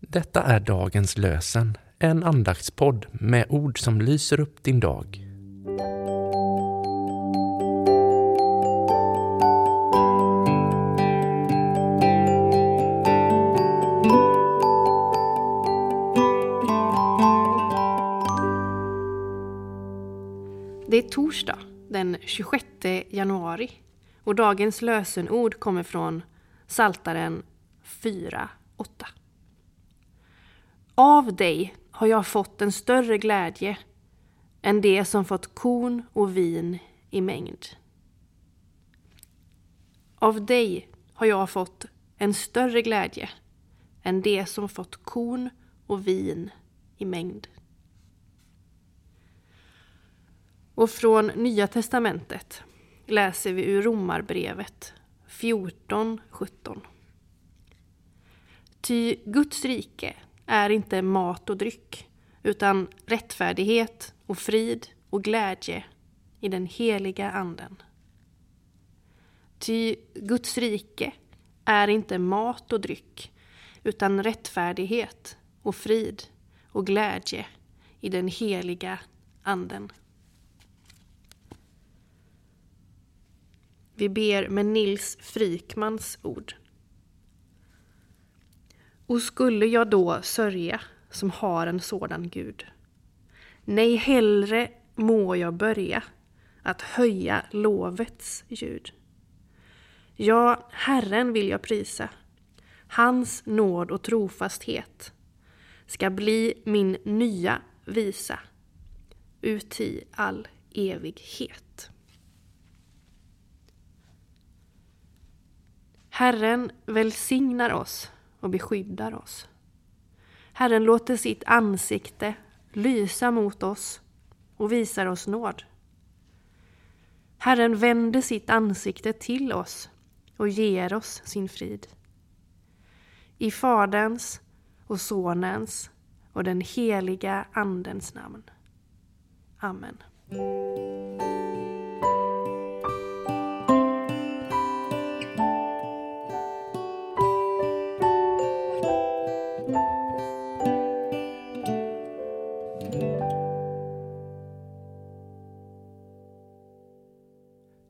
Detta är dagens lösen, en andaktspodd med ord som lyser upp din dag. Det är torsdag den 26 januari och dagens lösenord kommer från Saltaren 4.8. Av dig har jag fått en större glädje än det som fått korn och vin i mängd. Av dig har jag fått en större glädje än det som fått korn och vin i mängd. Och från Nya Testamentet läser vi ur Romarbrevet 14.17. Ty Guds rike är inte mat och dryck, utan rättfärdighet och frid och glädje i den heliga Anden. Ty Guds rike är inte mat och dryck, utan rättfärdighet och frid och glädje i den heliga Anden. Vi ber med Nils Frykmans ord. Och skulle jag då sörja som har en sådan Gud? Nej, hellre må jag börja att höja lovets ljud. Ja, Herren vill jag prisa. Hans nåd och trofasthet ska bli min nya visa uti all evighet. Herren välsignar oss och beskyddar oss. Herren låter sitt ansikte lysa mot oss och visar oss nåd. Herren vänder sitt ansikte till oss och ger oss sin frid. I Faderns och Sonens och den heliga Andens namn. Amen.